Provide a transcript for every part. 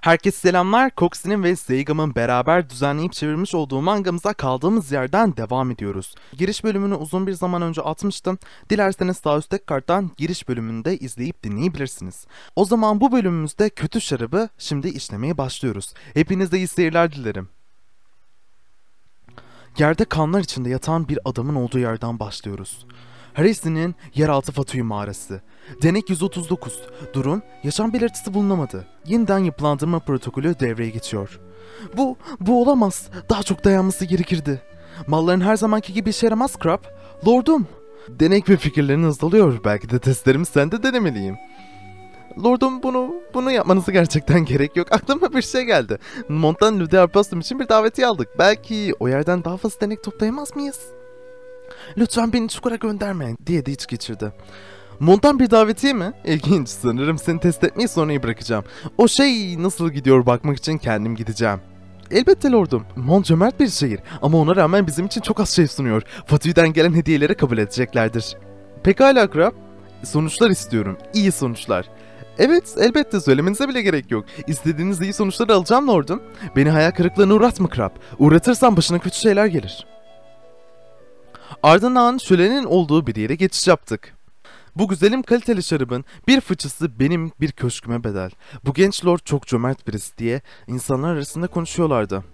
Herkese selamlar. Coxin'in ve Zeigam'ın beraber düzenleyip çevirmiş olduğu mangamıza kaldığımız yerden devam ediyoruz. Giriş bölümünü uzun bir zaman önce atmıştım. Dilerseniz sağ üstteki karttan giriş bölümünü de izleyip dinleyebilirsiniz. O zaman bu bölümümüzde kötü şarabı şimdi işlemeye başlıyoruz. Hepinize iyi seyirler dilerim. Yerde kanlar içinde yatan bir adamın olduğu yerden başlıyoruz. Harris'in yeraltı Fatui mağarası. Denek 139. Durum, yaşam belirtisi bulunamadı. Yeniden yapılandırma protokolü devreye geçiyor. Bu, bu olamaz. Daha çok dayanması gerekirdi. Malların her zamanki gibi işe yaramaz Krab. Lordum. Denek ve fikirlerin hızlanıyor. Belki de testlerimi sen de denemeliyim. Lordum bunu bunu yapmanızı gerçekten gerek yok. Aklıma bir şey geldi. Montan Lüder Postum için bir davetiye aldık. Belki o yerden daha fazla denek toplayamaz mıyız? Lütfen beni çukura gönderme diye de iç geçirdi. Montan bir davetiye mi? İlginç sanırım seni test etmeyi sonraya bırakacağım. O şey nasıl gidiyor bakmak için kendim gideceğim. Elbette lordum. Mont cömert bir şehir ama ona rağmen bizim için çok az şey sunuyor. Fatih'den gelen hediyeleri kabul edeceklerdir. Pekala Krab. Sonuçlar istiyorum. İyi sonuçlar. Evet, elbette söylemenize bile gerek yok. İstediğiniz iyi sonuçları alacağım lordum. Beni hayal kırıklığına uğratma Krab. Uğratırsan başına kötü şeyler gelir. Ardından şölenin olduğu bir yere geçiş yaptık. Bu güzelim kaliteli şarabın bir fıçısı benim bir köşküme bedel. Bu genç lord çok cömert birisi diye insanlar arasında konuşuyorlardı.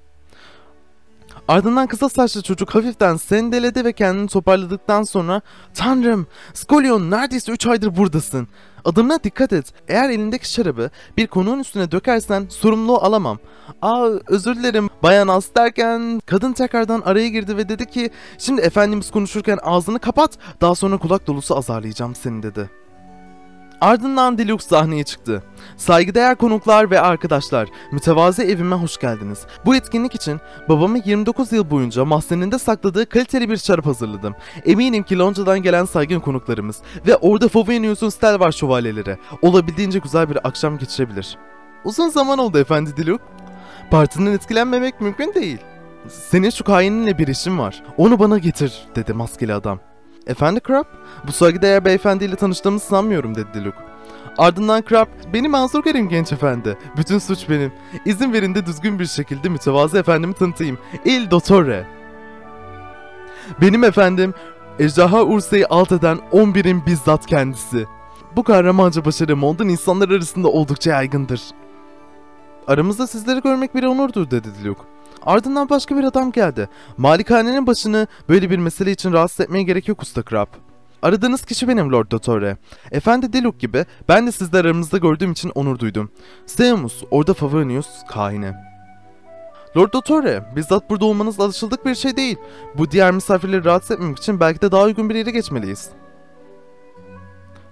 Ardından kısa saçlı çocuk hafiften sendeledi ve kendini toparladıktan sonra ''Tanrım, Skolyon neredeyse 3 aydır buradasın. Adımına dikkat et. Eğer elindeki şarabı bir konuğun üstüne dökersen sorumluluğu alamam. Aa özür dilerim bayan as derken kadın tekrardan araya girdi ve dedi ki şimdi efendimiz konuşurken ağzını kapat daha sonra kulak dolusu azarlayacağım seni dedi. Ardından Deluxe sahneye çıktı. Saygıdeğer konuklar ve arkadaşlar, mütevazi evime hoş geldiniz. Bu etkinlik için babamı 29 yıl boyunca mahzeninde sakladığı kaliteli bir şarap hazırladım. Eminim ki Lonca'dan gelen saygın konuklarımız ve orada Fovenius'un Stelvar şövalyeleri olabildiğince güzel bir akşam geçirebilir. Uzun zaman oldu efendi Diluc. Partiden etkilenmemek mümkün değil. Senin şu kaininle bir işim var. Onu bana getir dedi maskeli adam. Efendi Crab? Bu saygıdeğer beyefendiyle tanıştığımı sanmıyorum dedi Diluc. Ardından Crab, beni mazur görün genç efendi. Bütün suç benim. İzin verin de düzgün bir şekilde mütevazı efendimi tanıtayım. Il Dottore. Benim efendim, Ejderha Ursa'yı alt eden 11'in bizzat kendisi. Bu kahramanca başarı Mond'un insanlar arasında oldukça yaygındır. Aramızda sizleri görmek bir onurdur dedi Diluc. Ardından başka bir adam geldi. Malikanenin başını böyle bir mesele için rahatsız etmeye gerek yok usta Krab. Aradığınız kişi benim Lord Dottore. Efendi Diluc gibi ben de sizler aramızda gördüğüm için onur duydum. Seamus, orada Favonius, kahine. Lord Dottore, bizzat burada olmanız alışıldık bir şey değil. Bu diğer misafirleri rahatsız etmemek için belki de daha uygun bir yere geçmeliyiz.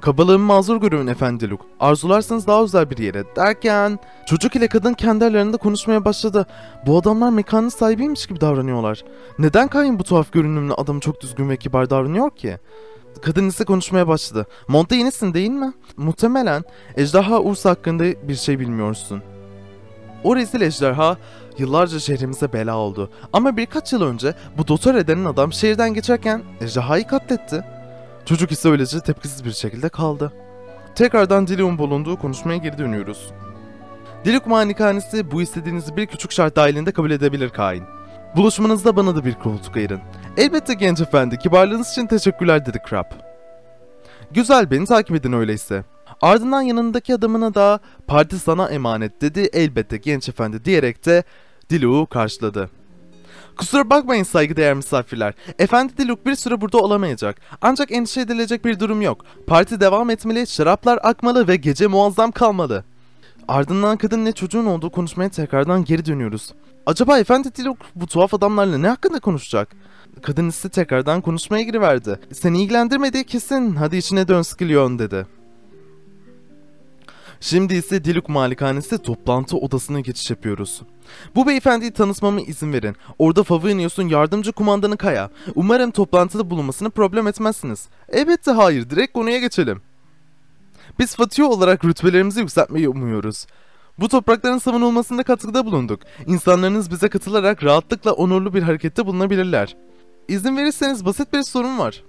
Kabalığımı mazur görün efendi Luke. Arzularsanız daha özel bir yere derken çocuk ile kadın kendi aralarında konuşmaya başladı. Bu adamlar mekanın sahibiymiş gibi davranıyorlar. Neden Kain bu tuhaf görünümlü adam çok düzgün ve kibar davranıyor ki? Kadın ise konuşmaya başladı. Monte yenisin değil mi? Muhtemelen ejderha Urs hakkında bir şey bilmiyorsun. O rezil ejderha yıllarca şehrimize bela oldu. Ama birkaç yıl önce bu Dottore denen adam şehirden geçerken ejderhayı katletti. Çocuk ise öylece tepkisiz bir şekilde kaldı. Tekrardan Diluc'un bulunduğu konuşmaya geri dönüyoruz. Diluc manikanesi bu istediğinizi bir küçük şart dahilinde kabul edebilir Kain. Buluşmanızda bana da bir koltuk ayırın. Elbette genç efendi, kibarlığınız için teşekkürler dedi Crab. Güzel, beni takip edin öyleyse. Ardından yanındaki adamına da parti sana emanet dedi elbette genç efendi diyerek de Diluc'u karşıladı. Kusura bakmayın saygıdeğer misafirler. Efendi Diluk bir süre burada olamayacak. Ancak endişe edilecek bir durum yok. Parti devam etmeli, şaraplar akmalı ve gece muazzam kalmalı. Ardından kadın ne çocuğun olduğu konuşmaya tekrardan geri dönüyoruz. Acaba Efendi Diluk bu tuhaf adamlarla ne hakkında konuşacak? Kadın ise tekrardan konuşmaya giriverdi. Seni ilgilendirmediği kesin. Hadi içine dön Skilyon dedi. Şimdi ise Diluk Malikanesi toplantı odasına geçiş yapıyoruz. Bu beyefendiyi tanıtmama izin verin. Orada Favonius'un yardımcı kumandanı Kaya. Umarım toplantıda bulunmasını problem etmezsiniz. Elbette hayır, direkt konuya geçelim. Biz Fatih olarak rütbelerimizi yükseltmeyi umuyoruz. Bu toprakların savunulmasında katkıda bulunduk. İnsanlarınız bize katılarak rahatlıkla onurlu bir harekette bulunabilirler. İzin verirseniz basit bir sorun var.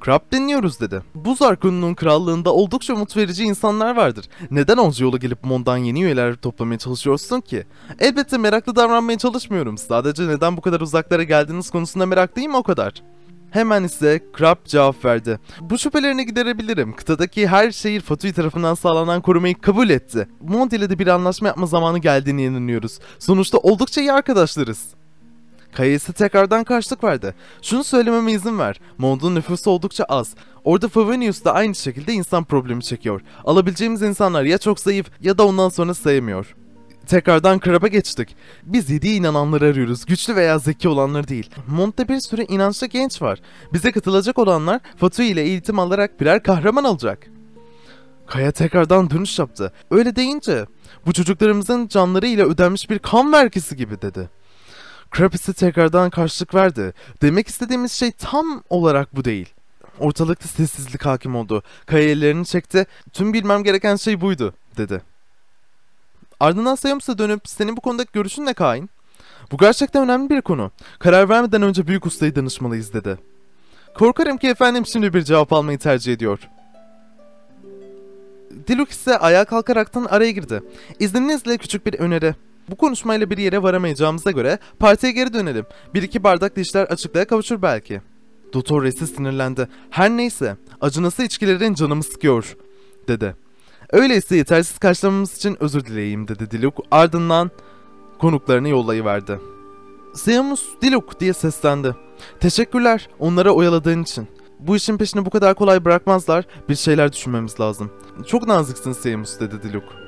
Krab dinliyoruz dedi. Buz Arkonu'nun krallığında oldukça umut verici insanlar vardır. Neden onca yola gelip Mon'dan yeni üyeler toplamaya çalışıyorsun ki? Elbette meraklı davranmaya çalışmıyorum. Sadece neden bu kadar uzaklara geldiğiniz konusunda meraklıyım o kadar. Hemen ise Krab cevap verdi. Bu şüphelerini giderebilirim. Kıtadaki her şehir Fatui tarafından sağlanan korumayı kabul etti. Mont ile de bir anlaşma yapma zamanı geldiğine inanıyoruz. Sonuçta oldukça iyi arkadaşlarız. Kaya ise tekrardan karşılık verdi. Şunu söylememe izin ver. Mond'un nüfusu oldukça az. Orada Favonius da aynı şekilde insan problemi çekiyor. Alabileceğimiz insanlar ya çok zayıf ya da ondan sonra sayamıyor. Tekrardan Krab'a geçtik. Biz yediği inananları arıyoruz. Güçlü veya zeki olanları değil. Mont'ta bir sürü inançlı genç var. Bize katılacak olanlar Fatui ile eğitim alarak birer kahraman olacak. Kaya tekrardan dönüş yaptı. Öyle deyince bu çocuklarımızın canları ile ödenmiş bir kan vergisi gibi dedi. Crab ise tekrardan karşılık verdi. Demek istediğimiz şey tam olarak bu değil. Ortalıkta sessizlik hakim oldu. Kaya ellerini çekti. Tüm bilmem gereken şey buydu, dedi. Ardından Sayums'a dönüp senin bu konudaki görüşün ne Kain? Bu gerçekten önemli bir konu. Karar vermeden önce büyük ustayı danışmalıyız dedi. Korkarım ki efendim şimdi bir cevap almayı tercih ediyor. Diluk ise ayağa kalkaraktan araya girdi. İzninizle küçük bir öneri. Bu konuşmayla bir yere varamayacağımıza göre partiye geri dönelim. Bir iki bardak dişler açıklığa kavuşur belki. Doktor Resi sinirlendi. Her neyse, acınası içkilerin canımı sıkıyor, dedi. Öyleyse yetersiz karşılamamız için özür dileyeyim, dedi Diluk. Ardından konuklarını yollayıverdi. Seamus Diluk diye seslendi. Teşekkürler onlara oyaladığın için. Bu işin peşini bu kadar kolay bırakmazlar. Bir şeyler düşünmemiz lazım. Çok naziksin Seamus dedi Diluk.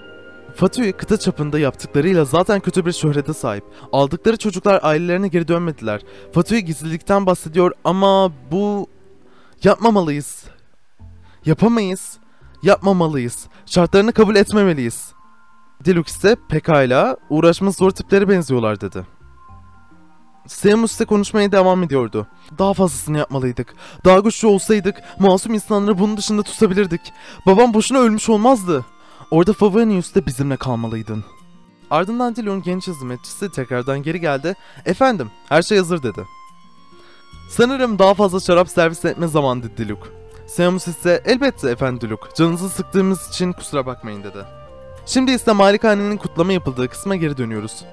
Fatui kıta çapında yaptıklarıyla zaten kötü bir şöhrete sahip. Aldıkları çocuklar ailelerine geri dönmediler. Fatui gizlilikten bahsediyor ama bu... Yapmamalıyız. Yapamayız. Yapmamalıyız. Şartlarını kabul etmemeliyiz. Diluk ise pekala uğraşması zor tiplere benziyorlar dedi. Seamus ise konuşmaya devam ediyordu. Daha fazlasını yapmalıydık. Daha güçlü olsaydık masum insanları bunun dışında tutabilirdik. Babam boşuna ölmüş olmazdı. Orada Favonius da bizimle kalmalıydın. Ardından Dilon genç hizmetçisi tekrardan geri geldi. Efendim, her şey hazır dedi. Sanırım daha fazla şarap servis etme zamanı Diluk. Seamus ise elbette efendi Diluk, canınızı sıktığımız için kusura bakmayın dedi. Şimdi ise malikanenin kutlama yapıldığı kısma geri dönüyoruz.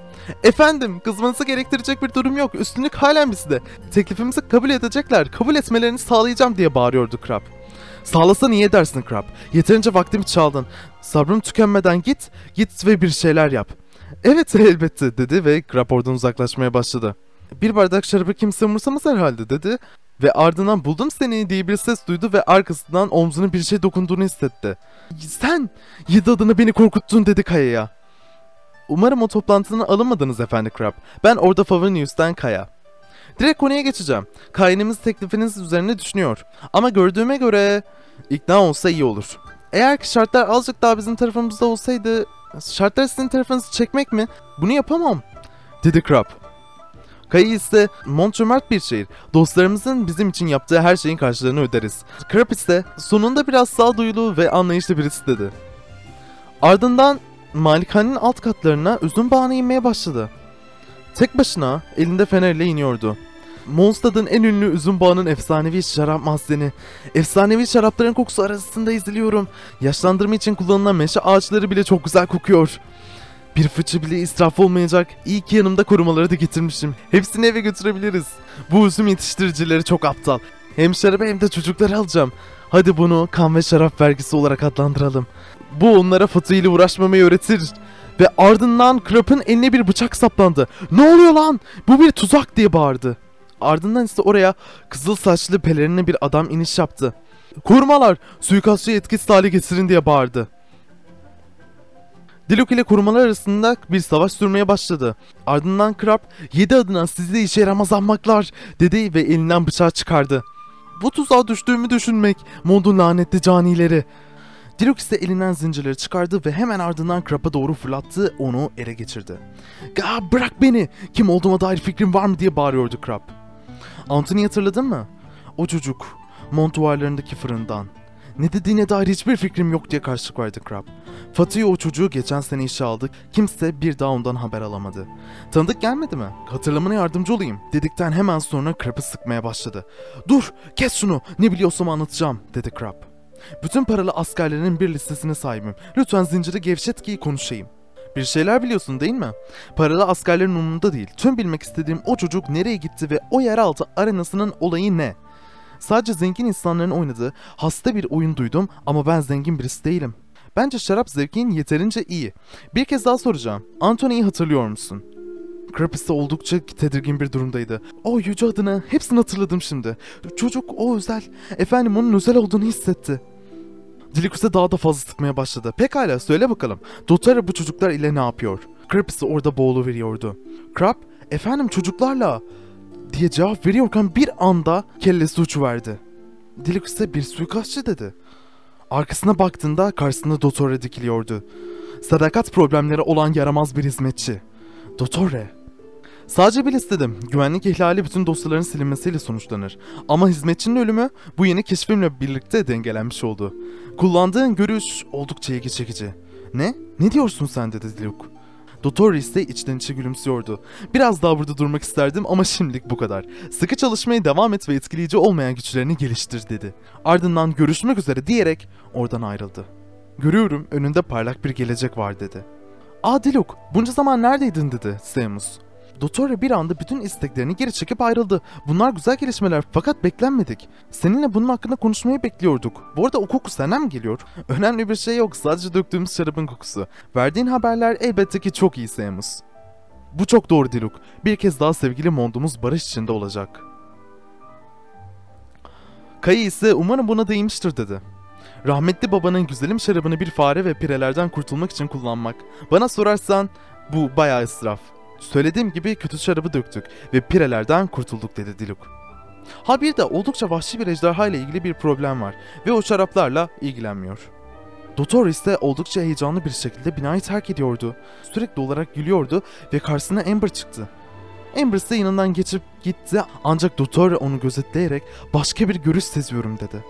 Efendim, kızmanızı gerektirecek bir durum yok. Üstünlük halen bizde. Teklifimizi kabul edecekler. Kabul etmelerini sağlayacağım diye bağırıyordu Krab. Sağlasa niye dersin Krab? Yeterince vaktimi çaldın. Sabrım tükenmeden git, git ve bir şeyler yap. Evet elbette dedi ve Krab oradan uzaklaşmaya başladı. Bir bardak şarabı kimse umursamaz herhalde dedi. Ve ardından buldum seni diye bir ses duydu ve arkasından omzuna bir şey dokunduğunu hissetti. Sen yedi adını beni korkuttun dedi Kaya'ya. Umarım o toplantıdan alınmadınız efendi Krab. Ben orada Favonius'tan Kaya. Direkt konuya geçeceğim. Kainimiz teklifiniz üzerine düşünüyor. Ama gördüğüme göre ikna olsa iyi olur. Eğer ki şartlar azıcık daha bizim tarafımızda olsaydı... Şartlar sizin tarafınızı çekmek mi? Bunu yapamam. Dedi Krab. Kayı ise Montcömert bir şehir. Dostlarımızın bizim için yaptığı her şeyin karşılığını öderiz. Krab ise sonunda biraz sağduyulu ve anlayışlı birisi dedi. Ardından malikanenin alt katlarına üzüm bağına inmeye başladı. Tek başına elinde fenerle iniyordu. Mondstadt'ın en ünlü üzüm bağının efsanevi şarap mahzeni. Efsanevi şarapların kokusu arasında izliyorum. Yaşlandırma için kullanılan meşe ağaçları bile çok güzel kokuyor. Bir fıçı bile israf olmayacak. İyi ki yanımda korumaları da getirmişim. Hepsini eve götürebiliriz. Bu üzüm yetiştiricileri çok aptal. Hem şarabı hem de çocukları alacağım. Hadi bunu kan ve şarap vergisi olarak adlandıralım. Bu onlara Fatih ile uğraşmamayı öğretir. Ve ardından Krap'ın eline bir bıçak saplandı. Ne oluyor lan? Bu bir tuzak diye bağırdı. Ardından ise oraya kızıl saçlı pelerinli bir adam iniş yaptı. Kurmalar suikastçı etkisiz hale getirin diye bağırdı. Dilok ile korumalar arasında bir savaş sürmeye başladı. Ardından Krab yedi adına sizi işe yaramaz ahmaklar dedi ve elinden bıçağı çıkardı. Bu tuzağa düştüğümü düşünmek Mond'un lanetli canileri. Dilok ise elinden zincirleri çıkardı ve hemen ardından Krab'a doğru fırlattı onu ele geçirdi. Ga bırak beni kim olduğuma dair fikrin var mı diye bağırıyordu Krab. Anthony hatırladın mı? O çocuk mont duvarlarındaki fırından. Ne dediğine dair hiçbir fikrim yok diye karşılık verdi Crab. Fatih o çocuğu geçen sene işe aldık. Kimse bir daha ondan haber alamadı. Tanıdık gelmedi mi? Hatırlamana yardımcı olayım. Dedikten hemen sonra Crab'ı sıkmaya başladı. Dur kes şunu ne biliyorsam anlatacağım dedi Crab. Bütün paralı askerlerin bir listesine sahibim. Lütfen zinciri gevşet ki konuşayım. Bir şeyler biliyorsun değil mi? Paralı askerlerin umurunda değil. Tüm bilmek istediğim o çocuk nereye gitti ve o yeraltı arenasının olayı ne? Sadece zengin insanların oynadığı hasta bir oyun duydum ama ben zengin birisi değilim. Bence şarap zevkin yeterince iyi. Bir kez daha soracağım. Anthony'yi hatırlıyor musun? Crab ise oldukça tedirgin bir durumdaydı. O yüce adını hepsini hatırladım şimdi. Çocuk o özel. Efendim onun özel olduğunu hissetti. Dilikus'a daha da fazla sıkmaya başladı. Pekala söyle bakalım. Dotara bu çocuklar ile ne yapıyor? Crab ise orada boğulu veriyordu. Crab, efendim çocuklarla diye cevap veriyorken bir anda kellesi uçuverdi. Dilikus ise bir suikastçı dedi. Arkasına baktığında karşısında Dottore dikiliyordu. Sadakat problemleri olan yaramaz bir hizmetçi. Dottore. Sadece bil istedim. Güvenlik ihlali bütün dosyaların silinmesiyle sonuçlanır. Ama hizmetçinin ölümü bu yeni keşfimle birlikte dengelenmiş oldu. Kullandığın görüş oldukça ilgi çekici. Ne? Ne diyorsun sen dedi Luke. Doktor ise içten içe gülümsüyordu. Biraz daha burada durmak isterdim ama şimdilik bu kadar. Sıkı çalışmaya devam et ve etkileyici olmayan güçlerini geliştir dedi. Ardından görüşmek üzere diyerek oradan ayrıldı. Görüyorum önünde parlak bir gelecek var dedi. Aa Diluk bunca zaman neredeydin dedi Seamus. Dottore bir anda bütün isteklerini geri çekip ayrıldı. Bunlar güzel gelişmeler fakat beklenmedik. Seninle bunun hakkında konuşmayı bekliyorduk. Bu arada o koku senden mi geliyor? Önemli bir şey yok sadece döktüğümüz şarabın kokusu. Verdiğin haberler elbette ki çok iyi Seamus. Bu çok doğru Diluk. Bir kez daha sevgili mondumuz barış içinde olacak. Kayı ise umarım buna değmiştir dedi. Rahmetli babanın güzelim şarabını bir fare ve pirelerden kurtulmak için kullanmak. Bana sorarsan bu bayağı israf. Söylediğim gibi kötü şarabı döktük ve pirelerden kurtulduk dedi Diluk. Ha bir de oldukça vahşi bir ejderha ile ilgili bir problem var ve o şaraplarla ilgilenmiyor. Doktor ise oldukça heyecanlı bir şekilde binayı terk ediyordu. Sürekli olarak gülüyordu ve karşısına Amber çıktı. Amber ise yanından geçip gitti ancak doktor onu gözetleyerek başka bir görüş seziyorum dedi.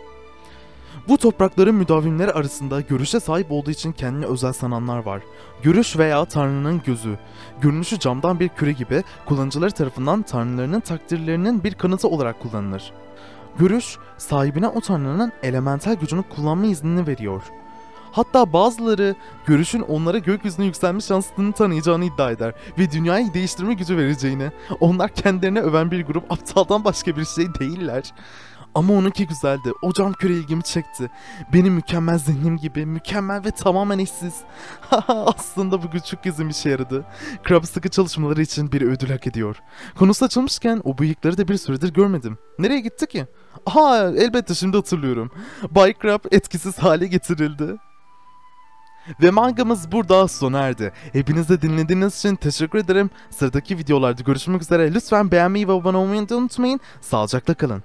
Bu toprakların müdavimleri arasında görüşe sahip olduğu için kendine özel sananlar var. Görüş veya tanrının gözü. Görünüşü camdan bir küre gibi kullanıcıları tarafından tanrılarının takdirlerinin bir kanıtı olarak kullanılır. Görüş, sahibine o tanrının elemental gücünü kullanma iznini veriyor. Hatta bazıları görüşün onlara gökyüzüne yükselmiş şansını tanıyacağını iddia eder ve dünyayı değiştirme gücü vereceğini. Onlar kendilerine öven bir grup aptaldan başka bir şey değiller. Ama onunki güzeldi. O cam küre ilgimi çekti. Benim mükemmel zihnim gibi, mükemmel ve tamamen eşsiz. Aslında bu küçük gezim işe yaradı. Crab sıkı çalışmaları için bir ödül hak ediyor. Konusu açılmışken o bıyıkları da bir süredir görmedim. Nereye gitti ki? Aha elbette şimdi hatırlıyorum. Bay Crab etkisiz hale getirildi. Ve mangamız burada sona erdi. Hepinize dinlediğiniz için teşekkür ederim. Sıradaki videolarda görüşmek üzere. Lütfen beğenmeyi ve abone olmayı unutmayın. Sağlıcakla kalın.